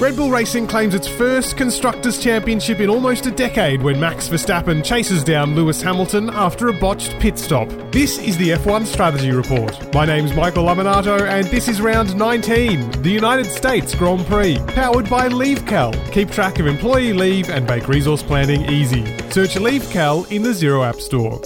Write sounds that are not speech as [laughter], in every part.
Red Bull Racing claims its first Constructors' Championship in almost a decade when Max Verstappen chases down Lewis Hamilton after a botched pit stop. This is the F1 Strategy Report. My name's Michael Lamonato, and this is round 19, the United States Grand Prix, powered by LeaveCal. Keep track of employee leave and make resource planning easy. Search LeaveCal in the Xero App Store.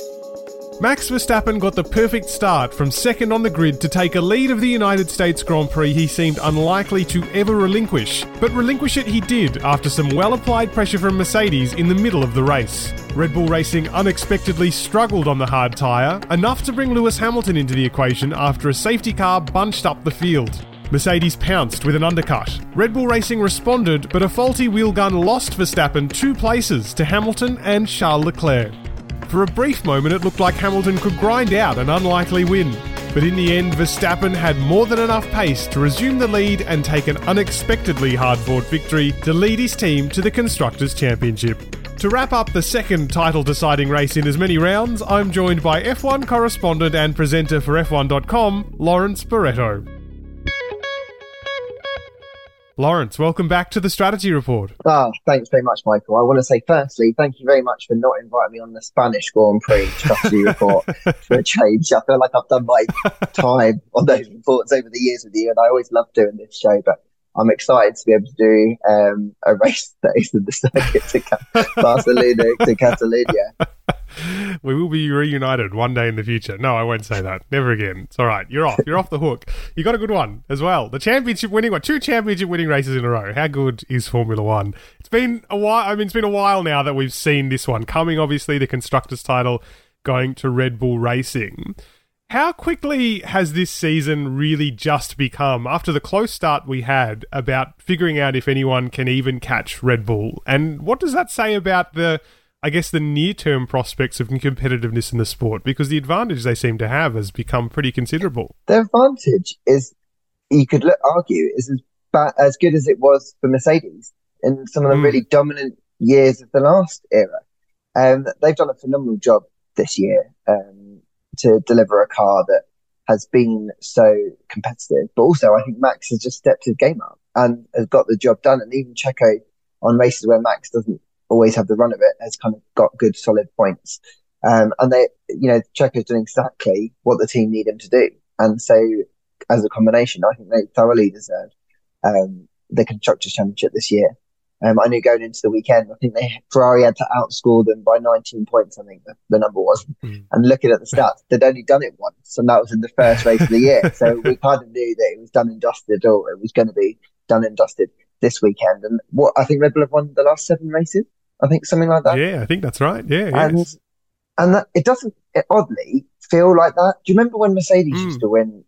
Max Verstappen got the perfect start from second on the grid to take a lead of the United States Grand Prix he seemed unlikely to ever relinquish. But relinquish it he did after some well applied pressure from Mercedes in the middle of the race. Red Bull Racing unexpectedly struggled on the hard tyre, enough to bring Lewis Hamilton into the equation after a safety car bunched up the field. Mercedes pounced with an undercut. Red Bull Racing responded, but a faulty wheel gun lost Verstappen two places to Hamilton and Charles Leclerc. For a brief moment, it looked like Hamilton could grind out an unlikely win. But in the end, Verstappen had more than enough pace to resume the lead and take an unexpectedly hard fought victory to lead his team to the Constructors' Championship. To wrap up the second title deciding race in as many rounds, I'm joined by F1 correspondent and presenter for F1.com, Lawrence Barretto. Lawrence, welcome back to the Strategy Report. Ah, thanks very much, Michael. I want to say, firstly, thank you very much for not inviting me on the Spanish Grand Prix Strategy Report [laughs] for a change. I feel like I've done my time on those reports over the years with you, and I always love doing this show, but I'm excited to be able to do um, a race [laughs] that is in the circuit to [laughs] Barcelona to Catalonia. We will be reunited one day in the future. No, I won't say that. Never again. It's all right. You're off. You're off the hook. You got a good one as well. The championship winning one, two championship winning races in a row. How good is Formula One? It's been a while. I mean, it's been a while now that we've seen this one coming. Obviously, the constructors' title going to Red Bull Racing. How quickly has this season really just become, after the close start we had, about figuring out if anyone can even catch Red Bull? And what does that say about the, I guess, the near term prospects of competitiveness in the sport? Because the advantage they seem to have has become pretty considerable. The advantage is, you could look, argue, is as, bad, as good as it was for Mercedes in some of the mm. really dominant years of the last era. Um, they've done a phenomenal job this year. Um, to deliver a car that has been so competitive. But also, I think Max has just stepped his game up and has got the job done. And even Checo on races where Max doesn't always have the run of it has kind of got good, solid points. Um, and they, you know, Checo's doing exactly what the team need him to do. And so, as a combination, I think they thoroughly deserve um, the Constructors' Championship this year. Um, I knew going into the weekend, I think they Ferrari had to outscore them by 19 points. I think the, the number was. Mm. And looking at the stats, they'd only done it once, and that was in the first race of the year. So we kind of knew that it was done and dusted, or it was going to be done and dusted this weekend. And what I think Red Bull have won the last seven races. I think something like that. Yeah, I think that's right. Yeah, and yes. and that, it doesn't it oddly feel like that. Do you remember when Mercedes mm. used to win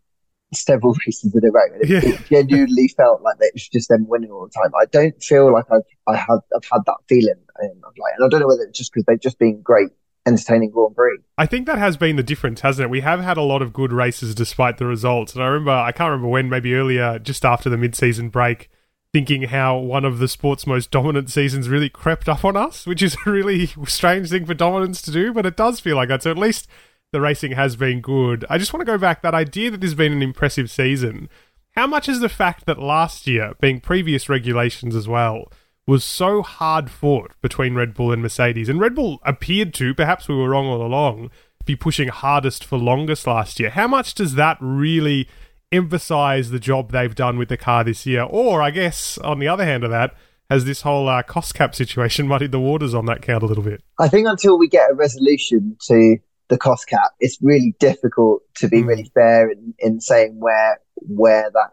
several [laughs] races in a row. And it, yeah. it genuinely felt like it was just them winning all the time. I don't feel like I've I have I've had that feeling. And, like, and I don't know whether it's just because they've just been great entertaining Grand Prix. I think that has been the difference, hasn't it? We have had a lot of good races despite the results. And I remember, I can't remember when, maybe earlier, just after the mid-season break, thinking how one of the sport's most dominant seasons really crept up on us, which is a really strange thing for dominance to do, but it does feel like that. So at least the racing has been good. I just want to go back that idea that there's been an impressive season. How much is the fact that last year, being previous regulations as well, was so hard fought between Red Bull and Mercedes? And Red Bull appeared to, perhaps we were wrong all along, be pushing hardest for longest last year. How much does that really emphasize the job they've done with the car this year? Or, I guess, on the other hand of that, has this whole uh, cost cap situation [laughs] muddied the waters on that count a little bit? I think until we get a resolution to the cost cap, it's really difficult to be really fair in, in saying where where that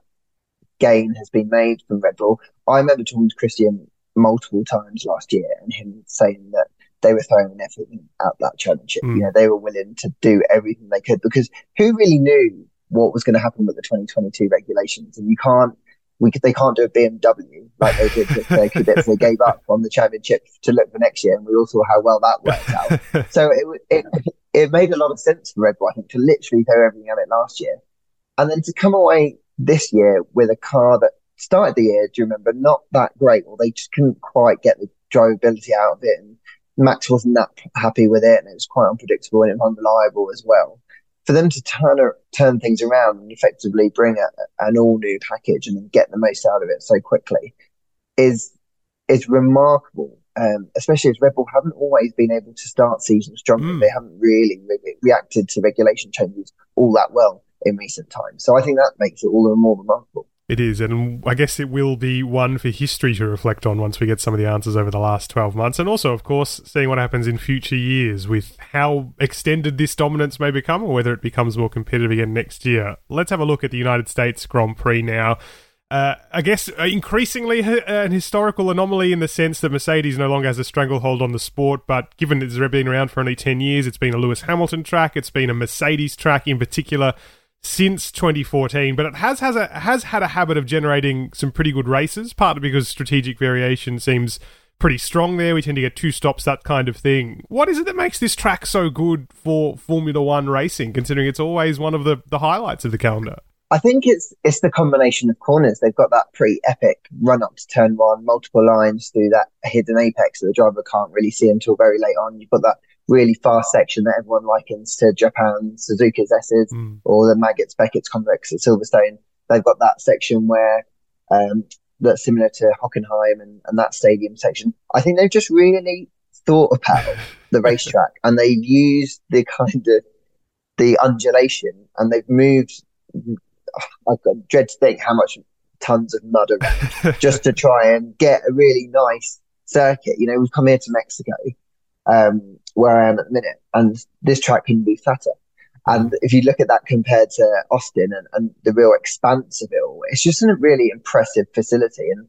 gain has been made from Red Bull. I remember talking to Christian multiple times last year and him saying that they were throwing everything at that championship. Mm. You know, they were willing to do everything they could because who really knew what was going to happen with the 2022 regulations? And you can't, we could, they can't do a BMW like they did with their cadets. They gave up on the championship to look for next year, and we all saw how well that worked out. so it, it, it made a lot of sense for Red Bull, I think, to literally throw everything at it last year. And then to come away this year with a car that started the year, do you remember, not that great, or they just couldn't quite get the drivability out of it. And Max wasn't that happy with it, and it was quite unpredictable and unreliable as well. For them to turn turn things around and effectively bring a, an all new package and get the most out of it so quickly, is is remarkable. Um, especially as Red Bull haven't always been able to start seasons strongly. Mm. They haven't really re- reacted to regulation changes all that well in recent times. So I think that makes it all the more remarkable. It is, and I guess it will be one for history to reflect on once we get some of the answers over the last 12 months. And also, of course, seeing what happens in future years with how extended this dominance may become or whether it becomes more competitive again next year. Let's have a look at the United States Grand Prix now. Uh, I guess uh, increasingly an historical anomaly in the sense that Mercedes no longer has a stranglehold on the sport, but given it's been around for only 10 years, it's been a Lewis Hamilton track, it's been a Mercedes track in particular since 2014, but it has has a has had a habit of generating some pretty good races. Partly because strategic variation seems pretty strong there. We tend to get two stops, that kind of thing. What is it that makes this track so good for Formula One racing, considering it's always one of the, the highlights of the calendar? I think it's it's the combination of corners. They've got that pretty epic run up to turn one, multiple lines through that hidden apex that the driver can't really see until very late on. You've got that really fast section that everyone likens to Japan, Suzuka's S's, mm. or the Maggotts Becketts complex at Silverstone. They've got that section where um, that's similar to Hockenheim and, and that stadium section. I think they've just really thought about [laughs] the racetrack and they've used the kind of the undulation and they've moved. I've got dread to think how much tons of mud around [laughs] just to try and get a really nice circuit. You know, we've come here to Mexico um, where I am at the minute, and this track can be fatter. And if you look at that compared to Austin and, and the real expanse of it all, it's just a really impressive facility. And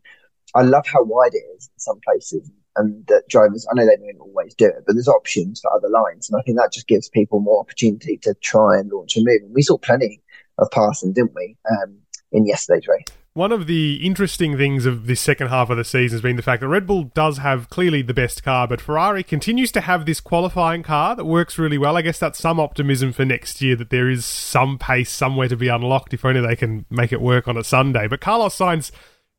I love how wide it is in some places. And that drivers, I know they don't always do it, but there's options for other lines. And I think that just gives people more opportunity to try and launch a move. And we saw plenty of passing, didn't we, um, in yesterday's race? One of the interesting things of this second half of the season has been the fact that Red Bull does have clearly the best car, but Ferrari continues to have this qualifying car that works really well. I guess that's some optimism for next year that there is some pace somewhere to be unlocked if only they can make it work on a Sunday. But Carlos Sainz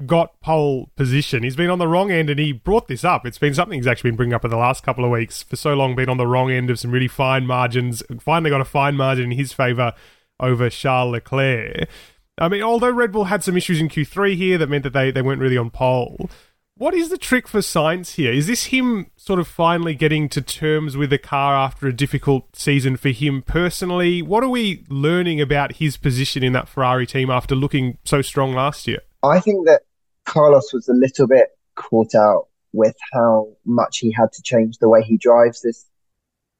got pole position. He's been on the wrong end and he brought this up. It's been something he's actually been bringing up in the last couple of weeks. For so long, been on the wrong end of some really fine margins. Finally got a fine margin in his favour over Charles Leclerc. I mean, although Red Bull had some issues in Q3 here that meant that they, they weren't really on pole, what is the trick for Sainz here? Is this him sort of finally getting to terms with the car after a difficult season for him personally? What are we learning about his position in that Ferrari team after looking so strong last year? I think that Carlos was a little bit caught out with how much he had to change the way he drives this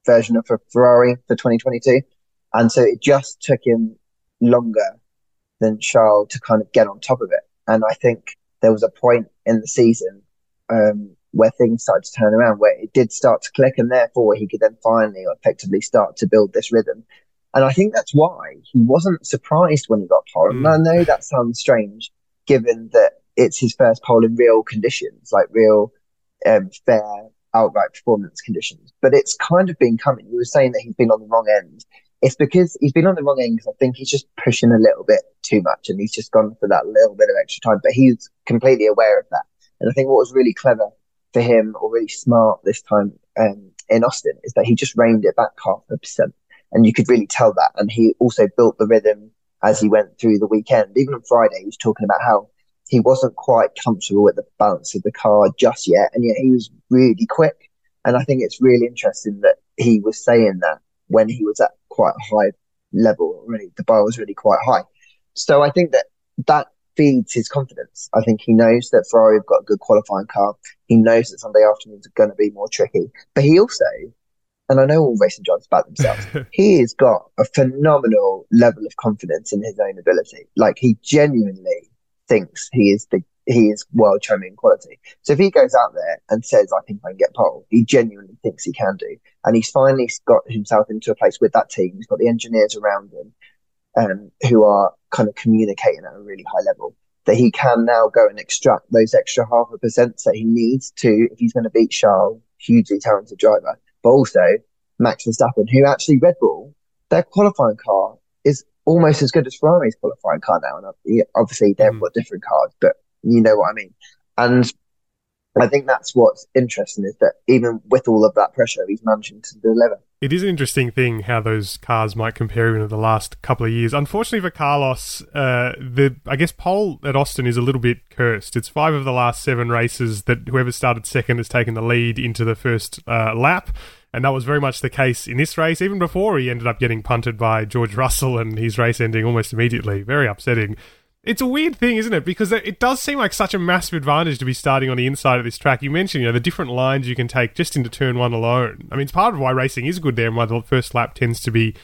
version of a Ferrari for 2022. And so it just took him longer than Charles to kind of get on top of it. And I think there was a point in the season um, where things started to turn around, where it did start to click, and therefore he could then finally effectively start to build this rhythm. And I think that's why he wasn't surprised when he got pole. Mm. And I know that sounds strange, given that it's his first pole in real conditions, like real um, fair outright performance conditions. But it's kind of been coming. You were saying that he's been on the wrong end it's because he's been on the wrong end because I think he's just pushing a little bit too much and he's just gone for that little bit of extra time. But he's completely aware of that. And I think what was really clever for him or really smart this time um, in Austin is that he just reined it back half a percent. And you could really tell that. And he also built the rhythm as he went through the weekend. Even on Friday, he was talking about how he wasn't quite comfortable with the balance of the car just yet. And yet he was really quick. And I think it's really interesting that he was saying that when he was at quite a high level already. The bar was really quite high. So I think that that feeds his confidence. I think he knows that Ferrari have got a good qualifying car. He knows that Sunday afternoons are going to be more tricky. But he also, and I know all racing drivers about themselves, [laughs] he has got a phenomenal level of confidence in his own ability. Like he genuinely thinks he is the he is world champion quality. So if he goes out there and says, I think I can get pole, he genuinely thinks he can do. And he's finally got himself into a place with that team. He's got the engineers around him um, who are kind of communicating at a really high level that he can now go and extract those extra half a percent that he needs to, if he's going to beat Charles, hugely talented driver, but also Max Verstappen, who actually Red Bull, their qualifying car is almost as good as Ferrari's qualifying car now. And obviously they've mm. got different cars, but you know what I mean. And I think that's what's interesting is that even with all of that pressure, he's managing to deliver. It is an interesting thing how those cars might compare even in the last couple of years. Unfortunately for Carlos, uh, the I guess pole at Austin is a little bit cursed. It's five of the last seven races that whoever started second has taken the lead into the first uh, lap. And that was very much the case in this race, even before he ended up getting punted by George Russell and his race ending almost immediately. Very upsetting. It's a weird thing, isn't it? Because it does seem like such a massive advantage to be starting on the inside of this track. You mentioned, you know, the different lines you can take just into turn one alone. I mean, it's part of why racing is good there and why the first lap tends to be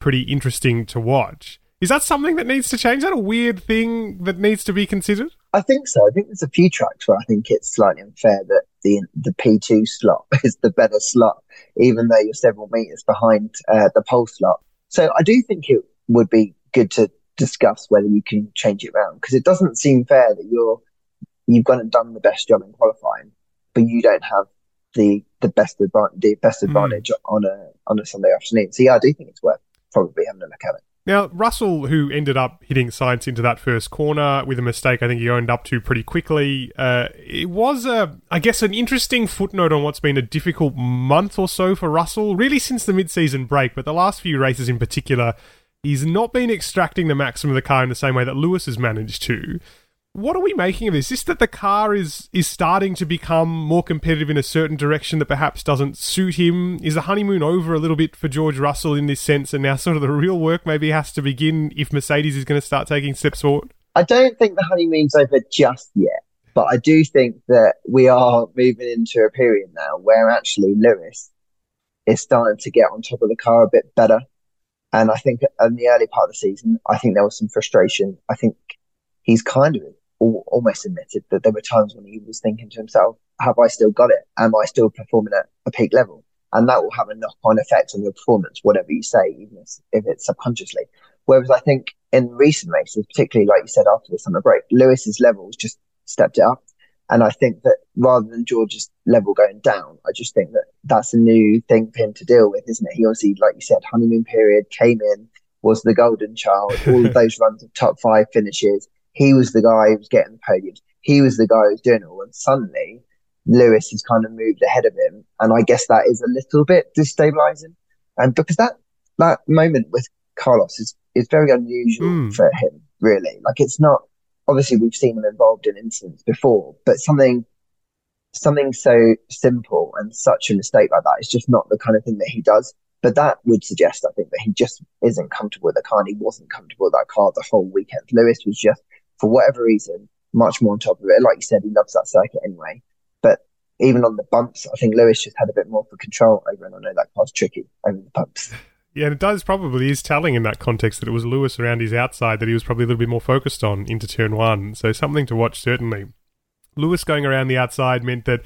pretty interesting to watch. Is that something that needs to change? Is that a weird thing that needs to be considered? I think so. I think there's a few tracks where I think it's slightly unfair that the the P2 slot [laughs] is the better slot, even though you're several meters behind uh, the pole slot. So I do think it would be good to discuss whether you can change it around because it doesn't seem fair that you're you've gone and done the best job in qualifying, but you don't have the the best advantage the best hmm. advantage mm. on a on a Sunday afternoon. So yeah, I do think it's worth probably having a look at it. Now, Russell, who ended up hitting Sainz into that first corner with a mistake, I think he owned up to pretty quickly. Uh, it was, a, I guess, an interesting footnote on what's been a difficult month or so for Russell, really since the mid-season break, but the last few races in particular, he's not been extracting the maximum of the car in the same way that Lewis has managed to. What are we making of this? Is that the car is is starting to become more competitive in a certain direction that perhaps doesn't suit him? Is the honeymoon over a little bit for George Russell in this sense, and now sort of the real work maybe has to begin if Mercedes is going to start taking steps forward? I don't think the honeymoon's over just yet, but I do think that we are moving into a period now where actually Lewis is starting to get on top of the car a bit better. And I think in the early part of the season, I think there was some frustration. I think he's kind of almost admitted that there were times when he was thinking to himself, have I still got it? Am I still performing at a peak level? And that will have a knock on effect on your performance, whatever you say, even if it's subconsciously. Whereas I think in recent races, particularly like you said after the summer break, Lewis's levels just stepped it up. And I think that rather than George's level going down, I just think that that's a new thing for him to deal with, isn't it? He obviously, like you said, honeymoon period came in, was the golden child, all of [laughs] those runs of top five finishes. He was the guy who was getting the podiums. He was the guy who was doing it all. And suddenly, Lewis has kind of moved ahead of him. And I guess that is a little bit destabilizing. And because that, that moment with Carlos is, is very unusual mm. for him, really. Like it's not, obviously we've seen him involved in incidents before, but something something so simple and such a mistake like that is just not the kind of thing that he does. But that would suggest, I think, that he just isn't comfortable with the car and he wasn't comfortable with that car the whole weekend. Lewis was just, for whatever reason, much more on top of it. Like you said, he loves that circuit anyway. But even on the bumps, I think Lewis just had a bit more for control over, and I know that car's tricky over the bumps. Yeah, and it does probably is telling in that context that it was Lewis around his outside that he was probably a little bit more focused on into turn one. So something to watch certainly. Lewis going around the outside meant that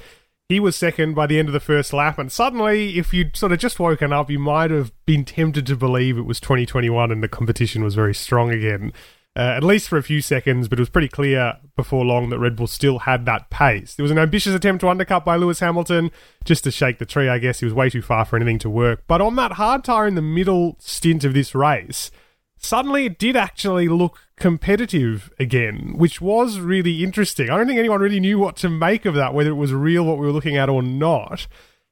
he was second by the end of the first lap, and suddenly, if you'd sort of just woken up, you might have been tempted to believe it was 2021 and the competition was very strong again uh, at least for a few seconds, but it was pretty clear before long that Red Bull still had that pace. There was an ambitious attempt to undercut by Lewis Hamilton, just to shake the tree, I guess. He was way too far for anything to work. But on that hard tire in the middle stint of this race, suddenly it did actually look competitive again, which was really interesting. I don't think anyone really knew what to make of that, whether it was real what we were looking at or not.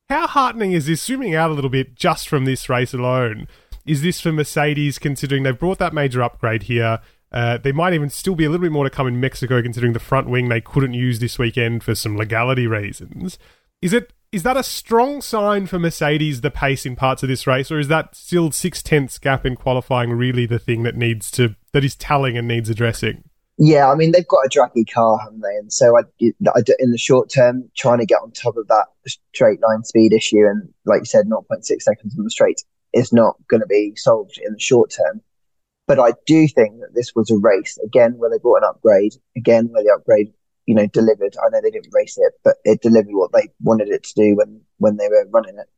How heartening is this, zooming out a little bit just from this race alone? Is this for Mercedes, considering they've brought that major upgrade here? Uh, they might even still be a little bit more to come in Mexico, considering the front wing they couldn't use this weekend for some legality reasons. Is it is that a strong sign for Mercedes the pace in parts of this race, or is that still six tenths gap in qualifying really the thing that needs to that is telling and needs addressing? Yeah, I mean they've got a draggy car, haven't they? And so I, I, in the short term, trying to get on top of that straight line speed issue, and like you said, 0.6 seconds on the straight is not going to be solved in the short term. But I do think that this was a race again where they brought an upgrade, again where the upgrade, you know, delivered. I know they didn't race it, but it delivered what they wanted it to do when when they were running it.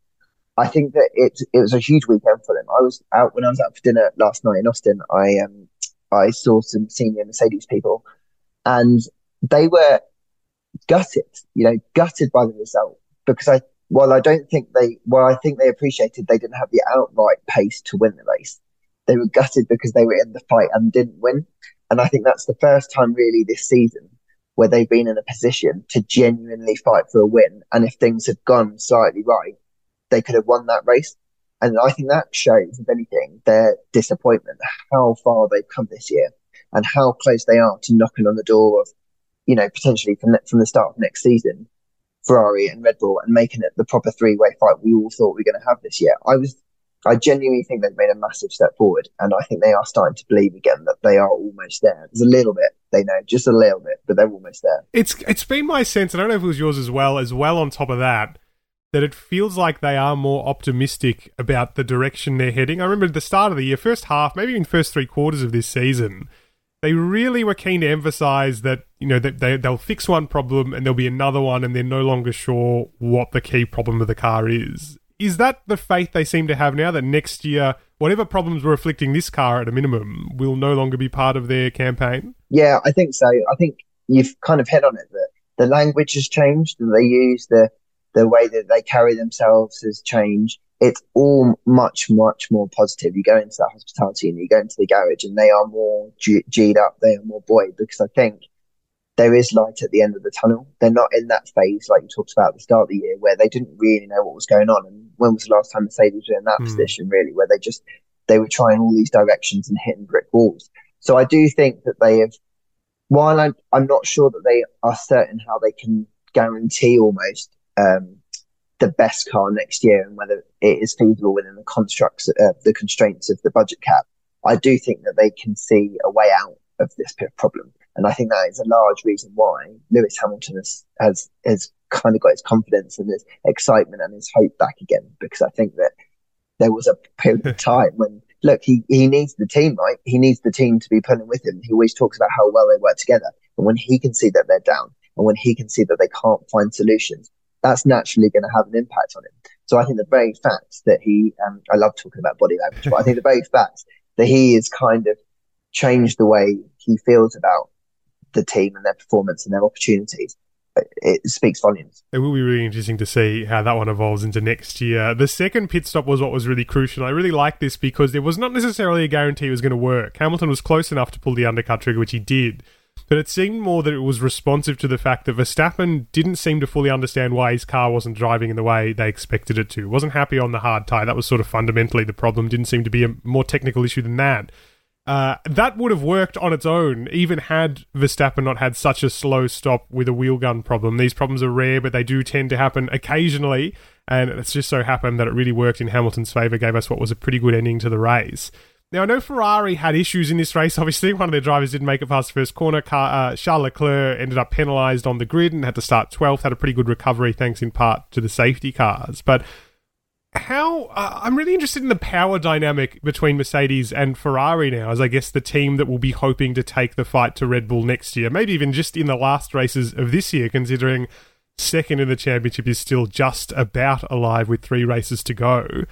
I think that it it was a huge weekend for them. I was out when I was out for dinner last night in Austin. I um I saw some senior Mercedes people, and they were gutted, you know, gutted by the result because I while I don't think they well I think they appreciated they didn't have the outright pace to win the race they were gutted because they were in the fight and didn't win. And I think that's the first time really this season where they've been in a position to genuinely fight for a win. And if things had gone slightly right, they could have won that race. And I think that shows, if anything, their disappointment, how far they've come this year and how close they are to knocking on the door of, you know, potentially from, from the start of next season, Ferrari and Red Bull and making it the proper three way fight we all thought we were going to have this year. I was I genuinely think they've made a massive step forward, and I think they are starting to believe again that they are almost there. There's a little bit they know, just a little bit, but they're almost there. It's it's been my sense, and I don't know if it was yours as well. As well, on top of that, that it feels like they are more optimistic about the direction they're heading. I remember at the start of the year, first half, maybe even first three quarters of this season, they really were keen to emphasize that you know that they they'll fix one problem and there'll be another one, and they're no longer sure what the key problem of the car is is that the faith they seem to have now that next year, whatever problems were afflicting this car at a minimum, will no longer be part of their campaign? Yeah, I think so. I think you've kind of hit on it that the language has changed and they use the the way that they carry themselves has changed. It's all much, much more positive. You go into that hospitality and you go into the garage and they are more G- G'd up, they are more buoyed because I think there is light at the end of the tunnel. They're not in that phase like you talked about at the start of the year where they didn't really know what was going on. And when was the last time Mercedes were in that mm. position really, where they just they were trying all these directions and hitting brick walls. So I do think that they have while I'm I'm not sure that they are certain how they can guarantee almost um, the best car next year and whether it is feasible within the constructs uh, the constraints of the budget cap. I do think that they can see a way out of this problem. And I think that is a large reason why Lewis Hamilton has, has, has kind of got his confidence and his excitement and his hope back again. Because I think that there was a period of [laughs] time when, look, he, he needs the team, right? He needs the team to be pulling with him. He always talks about how well they work together. And when he can see that they're down and when he can see that they can't find solutions, that's naturally going to have an impact on him. So I think the very fact that he, um, I love talking about body language, but I think the very fact that he is kind of changed the way he feels about the team and their performance and their opportunities, it speaks volumes. It will be really interesting to see how that one evolves into next year. The second pit stop was what was really crucial. I really like this because there was not necessarily a guarantee it was going to work. Hamilton was close enough to pull the undercut trigger, which he did. But it seemed more that it was responsive to the fact that Verstappen didn't seem to fully understand why his car wasn't driving in the way they expected it to. Wasn't happy on the hard tyre. That was sort of fundamentally the problem. Didn't seem to be a more technical issue than that. Uh, that would have worked on its own, even had Verstappen not had such a slow stop with a wheel gun problem. These problems are rare, but they do tend to happen occasionally, and it's just so happened that it really worked in Hamilton's favour, gave us what was a pretty good ending to the race. Now, I know Ferrari had issues in this race. [laughs] Obviously, one of their drivers didn't make it past the first corner. Car, uh, Charles Leclerc ended up penalised on the grid and had to start 12th. Had a pretty good recovery, thanks in part to the safety cars. But how uh, I'm really interested in the power dynamic between Mercedes and Ferrari now, as I guess the team that will be hoping to take the fight to Red Bull next year, maybe even just in the last races of this year, considering second in the championship is still just about alive with three races to go.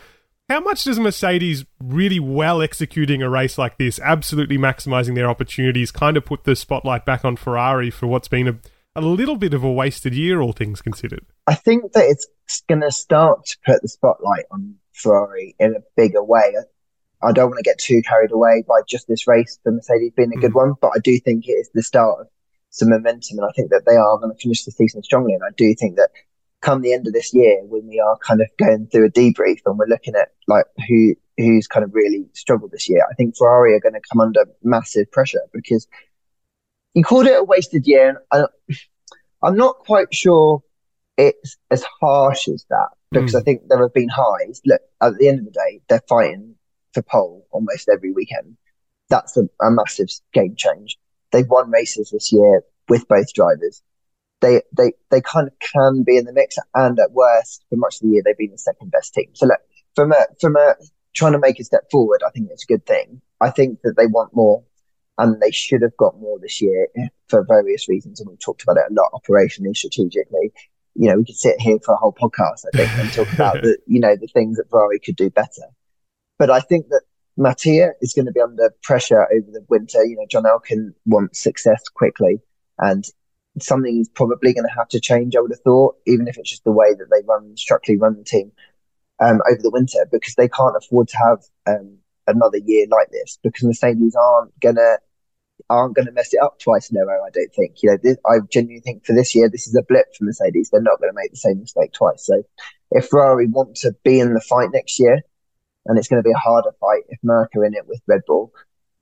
How much does Mercedes really well executing a race like this, absolutely maximizing their opportunities, kind of put the spotlight back on Ferrari for what's been a a little bit of a wasted year, all things considered. I think that it's going to start to put the spotlight on Ferrari in a bigger way. I don't want to get too carried away by just this race for Mercedes being a mm. good one, but I do think it is the start of some momentum, and I think that they are going to finish the season strongly. And I do think that come the end of this year, when we are kind of going through a debrief and we're looking at like who who's kind of really struggled this year, I think Ferrari are going to come under massive pressure because you called it a wasted year. And I, am not quite sure it's as harsh as that because mm. I think there have been highs. Look, at the end of the day, they're fighting for pole almost every weekend. That's a, a massive game change. They've won races this year with both drivers. They, they, they kind of can be in the mix, and at worst, for much of the year, they've been the second best team. So, look, from a, from a trying to make a step forward, I think it's a good thing. I think that they want more and they should have got more this year for various reasons. And we've talked about it a lot operationally, strategically. You know, we could sit here for a whole podcast, I think, and talk about [laughs] the, you know, the things that Ferrari could do better. But I think that Mattia is going to be under pressure over the winter. You know, John Elkann wants success quickly, and something is probably going to have to change. I would have thought, even if it's just the way that they run, structurally run the team um, over the winter, because they can't afford to have um, another year like this because Mercedes aren't going to aren't going to mess it up twice in a row. I don't think. You know, this, I genuinely think for this year, this is a blip for Mercedes. They're not going to make the same mistake twice. So, if Ferrari want to be in the fight next year, and it's going to be a harder fight if Merc are in it with Red Bull,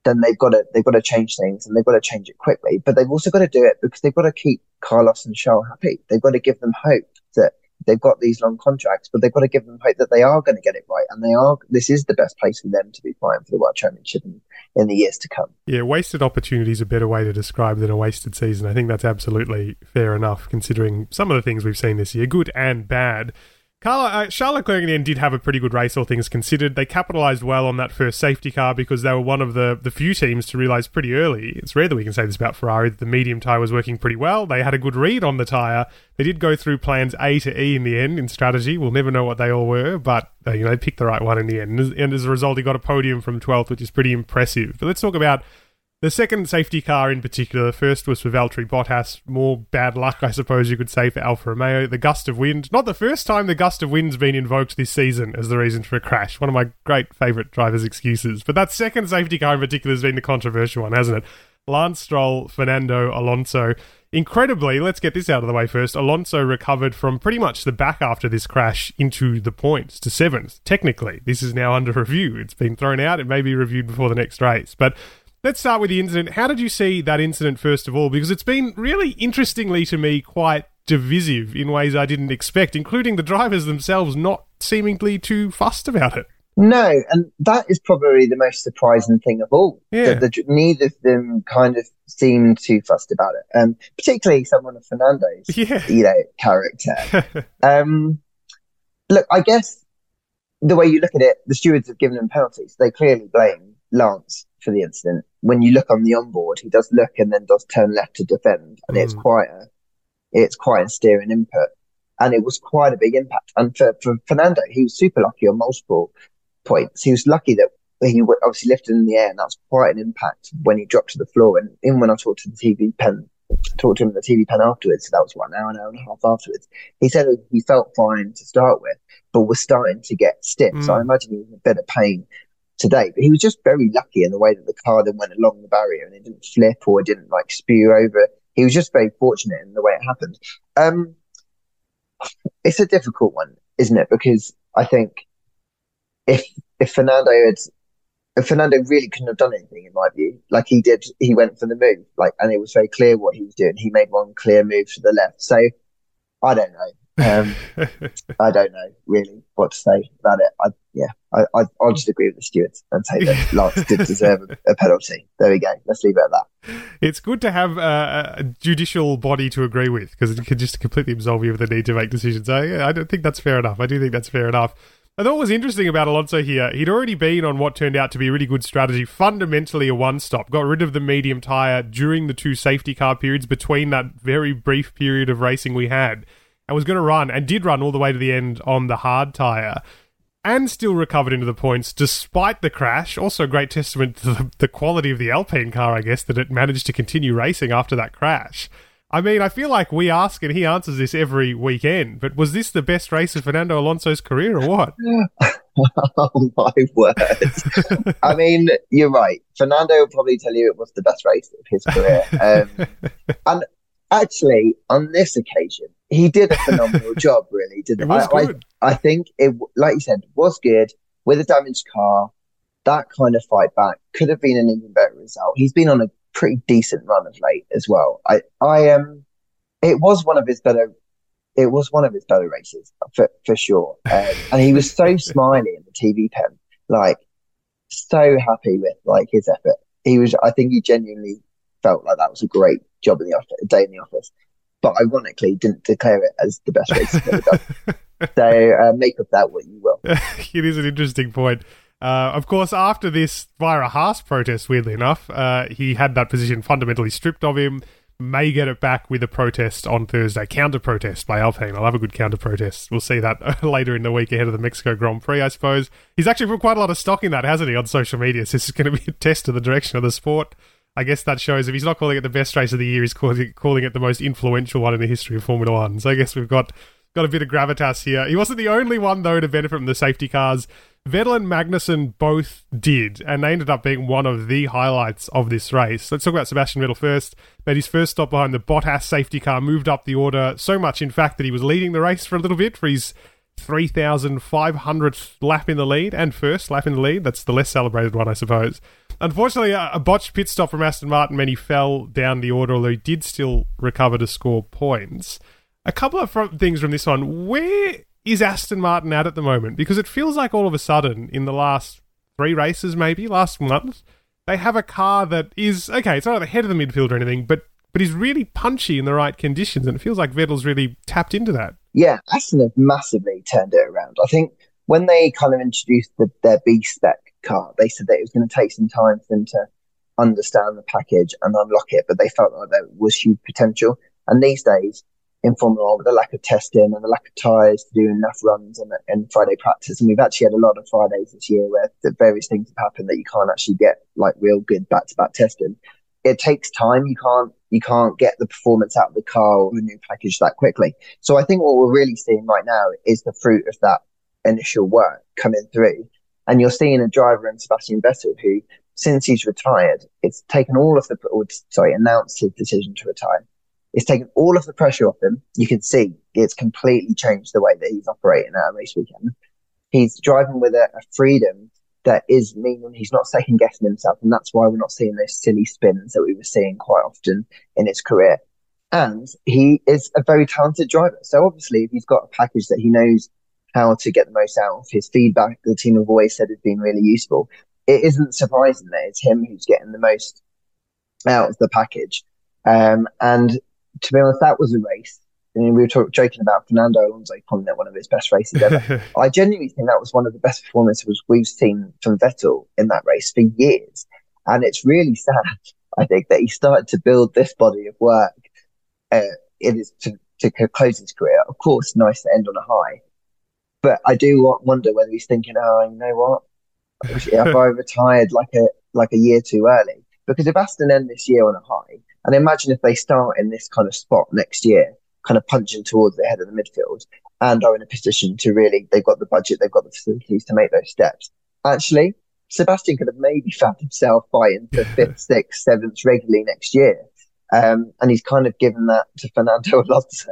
then they've got to they've got to change things and they've got to change it quickly. But they've also got to do it because they've got to keep Carlos and Charles happy. They've got to give them hope that they've got these long contracts, but they've got to give them hope that they are going to get it right, and they are. This is the best place for them to be playing for the world championship in, in the years to come. Yeah, wasted opportunity is a better way to describe than a wasted season. I think that's absolutely fair enough, considering some of the things we've seen this year, good and bad. Carla, uh, the end did have a pretty good race, all things considered. They capitalised well on that first safety car because they were one of the, the few teams to realise pretty early. It's rare that we can say this about Ferrari that the medium tyre was working pretty well. They had a good read on the tyre. They did go through plans A to E in the end in strategy. We'll never know what they all were, but uh, you know they picked the right one in the end. And as a result, he got a podium from 12th, which is pretty impressive. But let's talk about the second safety car in particular, the first was for Valtteri Bottas. More bad luck, I suppose you could say, for Alfa Romeo. The gust of wind. Not the first time the gust of wind's been invoked this season as the reason for a crash. One of my great favourite drivers' excuses. But that second safety car in particular has been the controversial one, hasn't it? Lance Stroll, Fernando Alonso. Incredibly, let's get this out of the way first. Alonso recovered from pretty much the back after this crash into the points to seventh. Technically, this is now under review. It's been thrown out. It may be reviewed before the next race. But Let's start with the incident. How did you see that incident, first of all? Because it's been really interestingly to me quite divisive in ways I didn't expect, including the drivers themselves not seemingly too fussed about it. No, and that is probably the most surprising thing of all. Yeah. That the, neither of them kind of seemed too fussed about it, um, particularly someone of Fernando's, [laughs] yeah. you know, character. [laughs] um, look, I guess the way you look at it, the stewards have given them penalties. They clearly blame Lance for the incident. When you look on the onboard, he does look and then does turn left to defend, and mm. it's quite a it's quite a steering input, and it was quite a big impact. And for, for Fernando, he was super lucky on multiple points. He was lucky that he obviously lifted in the air, and that's quite an impact when he dropped to the floor. And even when I talked to the TV pen, talked to him in the TV pen afterwards, so that was one hour, an hour and a half afterwards. He said he felt fine to start with, but was starting to get stiff. Mm. So I imagine he was in a bit of pain today. But he was just very lucky in the way that the car then went along the barrier and it didn't flip or it didn't like spew over. He was just very fortunate in the way it happened. Um, it's a difficult one, isn't it? Because I think if if Fernando had if Fernando really couldn't have done anything in my view, like he did, he went for the move, like, and it was very clear what he was doing. He made one clear move to the left. So I don't know. Um, [laughs] I don't know really what to say about it. I, yeah, I, I, will just agree with the stewards and say that [laughs] Lance did deserve a, a, penalty. There we go. Let's leave it at that. It's good to have a, a judicial body to agree with because it can just completely absolve you of the need to make decisions. I, I don't think that's fair enough. I do think that's fair enough. I thought what was interesting about Alonso here, he'd already been on what turned out to be a really good strategy, fundamentally a one stop. Got rid of the medium tyre during the two safety car periods between that very brief period of racing we had and was going to run and did run all the way to the end on the hard tyre and still recovered into the points despite the crash. Also, a great testament to the, the, quality of the Alpine car, I guess, that it managed to continue racing after that crash. I mean, I feel like we ask and he answers this every weekend, but was this the best race of Fernando Alonso's career or what? [laughs] oh my word. [laughs] I mean, you're right. Fernando will probably tell you it was the best race of his career. Um, [laughs] and actually, on this occasion, he did a [laughs] phenomenal job, really, didn't I, I, I, think it, like you said, was good with a damaged car. That kind of fight back could have been an even better result. He's been on a pretty decent run of late as well. I, I um, it was one of his better. It was one of his better races for for sure, um, [laughs] and he was so smiley in the TV pen, like so happy with like his effort. He was. I think he genuinely felt like that was a great job in the office, day in the office but ironically didn't declare it as the best race ever done. [laughs] so uh, make of that what you will. [laughs] it is an interesting point. Uh, of course, after this, via a Haas protest, weirdly enough, uh, he had that position fundamentally stripped of him. May get it back with a protest on Thursday. Counter protest by Alpine. I'll have a good counter protest. We'll see that [laughs] later in the week ahead of the Mexico Grand Prix, I suppose. He's actually put quite a lot of stock in that, hasn't he, on social media? So this is going to be a test of the direction of the sport. I guess that shows if he's not calling it the best race of the year, he's calling it, calling it the most influential one in the history of Formula One. So I guess we've got got a bit of gravitas here. He wasn't the only one, though, to benefit from the safety cars. Vettel and Magnussen both did, and they ended up being one of the highlights of this race. Let's talk about Sebastian Vettel first. Made his first stop behind the Bottas safety car, moved up the order so much, in fact, that he was leading the race for a little bit for his 3,500th lap in the lead and first lap in the lead. That's the less celebrated one, I suppose. Unfortunately, a, botched pit stop from Aston Martin meant he fell down the order, although he did still recover to score points. A couple of things from this one. Where is Aston Martin at at the moment? Because it feels like all of a sudden, in the last three races, maybe last month, they have a car that is okay. It's not at the head of the midfield or anything, but but he's really punchy in the right conditions, and it feels like Vettel's really tapped into that. Yeah, Aston have massively turned it around. I think when they kind of introduced the, their B spec car, they said that it was going to take some time for them to understand the package and unlock it, but they felt like there was huge potential. And these days, in Formula One, with the lack of testing and the lack of tyres to do enough runs and, and Friday practice, and we've actually had a lot of Fridays this year where the various things have happened that you can't actually get like real good back to back testing. It takes time. You can't you can't get the performance out of the car or a new package that quickly. So I think what we're really seeing right now is the fruit of that initial work coming through. And you're seeing a driver in Sebastian Vettel who, since he's retired, it's taken all of the, or, sorry, announced his decision to retire. It's taken all of the pressure off him. You can see it's completely changed the way that he's operating at a race weekend. He's driving with a, a freedom that is meaning he's not second guessing himself, and that's why we're not seeing those silly spins that we were seeing quite often in his career. And he is a very talented driver. So obviously, if he's got a package that he knows how to get the most out of, his feedback the team have always said has been really useful. It isn't surprising that it's him who's getting the most out of the package. Um, and to be honest, that was a race I mean, we were talk, joking about Fernando Alonso calling it one of his best races ever. [laughs] I genuinely think that was one of the best performances we've seen from Vettel in that race for years. And it's really sad, I think, that he started to build this body of work uh, to, to close his career. Of course, nice to end on a high. But I do wonder whether he's thinking, oh, you know what? if I retired like a like a year too early? Because if Aston end this year on a high, and imagine if they start in this kind of spot next year, kind of punching towards the head of the midfield and are in a position to really, they've got the budget, they've got the facilities to make those steps. Actually, Sebastian could have maybe found himself fighting for [laughs] fifth, sixth, seventh regularly next year. Um, and he's kind of given that to Fernando [laughs] Alonso.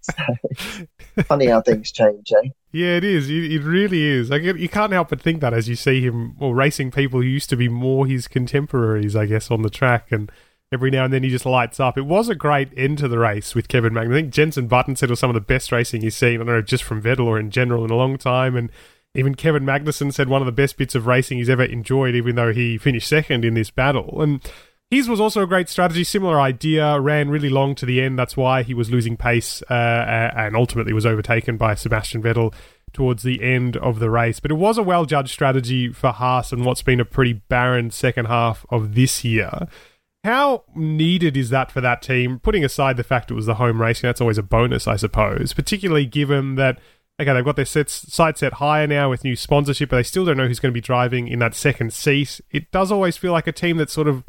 so, [laughs] funny how things change, eh? Yeah, it is. It, really is. Like you can't help but think that as you see him, well, racing people who used to be more his contemporaries, I guess, on the track, and every now and then he just lights up. It was a great end to the race with Kevin Magnussen. I think Jenson Button said it was some of the best racing he's seen, I don't know, just from Vettel or in general in a long time. And even Kevin Magnussen said one of the best bits of racing he's ever enjoyed, even though he finished second in this battle. And his was also a great strategy, similar idea, ran really long to the end. That's why he was losing pace uh, and ultimately was overtaken by Sebastian Vettel towards the end of the race. But it was a well judged strategy for Haas and what's been a pretty barren second half of this year. How needed is that for that team? Putting aside the fact it was the home race, that's always a bonus, I suppose. Particularly given that okay, they've got their sets, sight set higher now with new sponsorship, but they still don't know who's going to be driving in that second seat. It does always feel like a team that sort of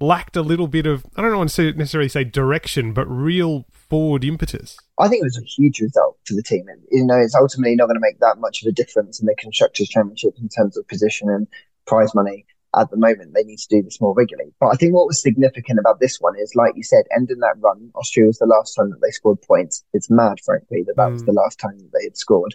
lacked a little bit of I don't want to necessarily say direction, but real forward impetus. I think it was a huge result for the team. And, You know, it's ultimately not going to make that much of a difference in the constructors' championship in terms of position and prize money at the moment. They need to do this more regularly. But I think what was significant about this one is, like you said, ending that run. Austria was the last time that they scored points. It's mad, frankly, that that mm. was the last time that they had scored.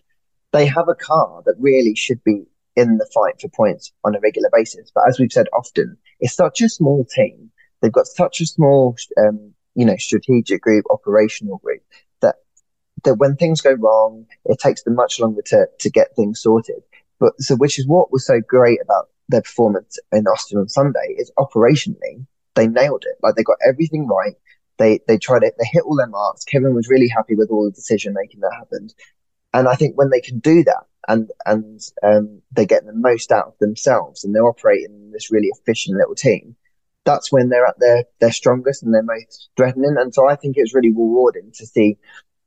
They have a car that really should be in the fight for points on a regular basis. But as we've said often, it's such a small team. They've got such a small, um, you know, strategic group, operational group that that when things go wrong, it takes them much longer to to get things sorted. But so, which is what was so great about their performance in Austin on Sunday is operationally they nailed it. Like they got everything right. They they tried it. They hit all their marks. Kevin was really happy with all the decision making that happened. And I think when they can do that and and um, they get the most out of themselves and they're operating in this really efficient little team, that's when they're at their their strongest and their most threatening. And so I think it's really rewarding to see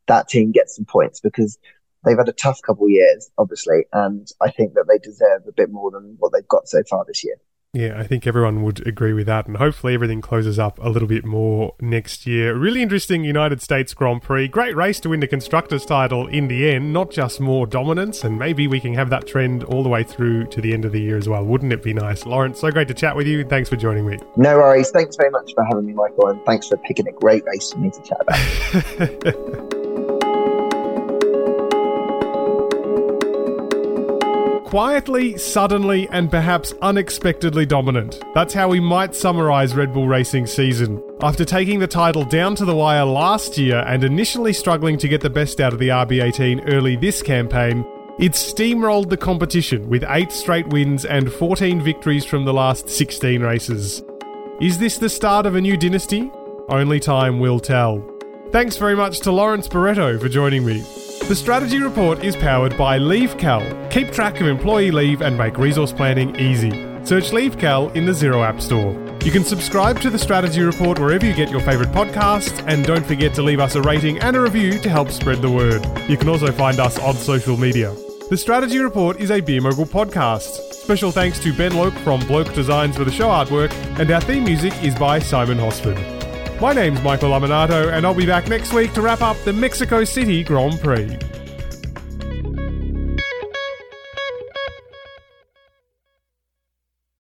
that team get some points because they've had a tough couple of years, obviously, and I think that they deserve a bit more than what they've got so far this year. Yeah, I think everyone would agree with that, and hopefully everything closes up a little bit more next year. Really interesting United States Grand Prix. Great race to win the Constructors' title in the end, not just more dominance, and maybe we can have that trend all the way through to the end of the year as well. Wouldn't it be nice? Lawrence, so great to chat with you. Thanks for joining me. No worries. Thanks very much for having me, Michael, and thanks for picking a great race for me to chat about. [laughs] quietly, suddenly, and perhaps unexpectedly dominant. That's how we might summarise Red Bull Racing's season. After taking the title down to the wire last year and initially struggling to get the best out of the RB18 early this campaign, it steamrolled the competition with 8 straight wins and 14 victories from the last 16 races. Is this the start of a new dynasty? Only time will tell. Thanks very much to Lawrence Barretto for joining me. The Strategy Report is powered by LeaveCal. Keep track of employee leave and make resource planning easy. Search LeaveCal in the Xero App Store. You can subscribe to the Strategy Report wherever you get your favourite podcasts, and don't forget to leave us a rating and a review to help spread the word. You can also find us on social media. The Strategy Report is a Beer Mogul podcast. Special thanks to Ben Loke from Bloke Designs for the show artwork, and our theme music is by Simon Hosford. My name's Michael Lamonato, and I'll be back next week to wrap up the Mexico City Grand Prix.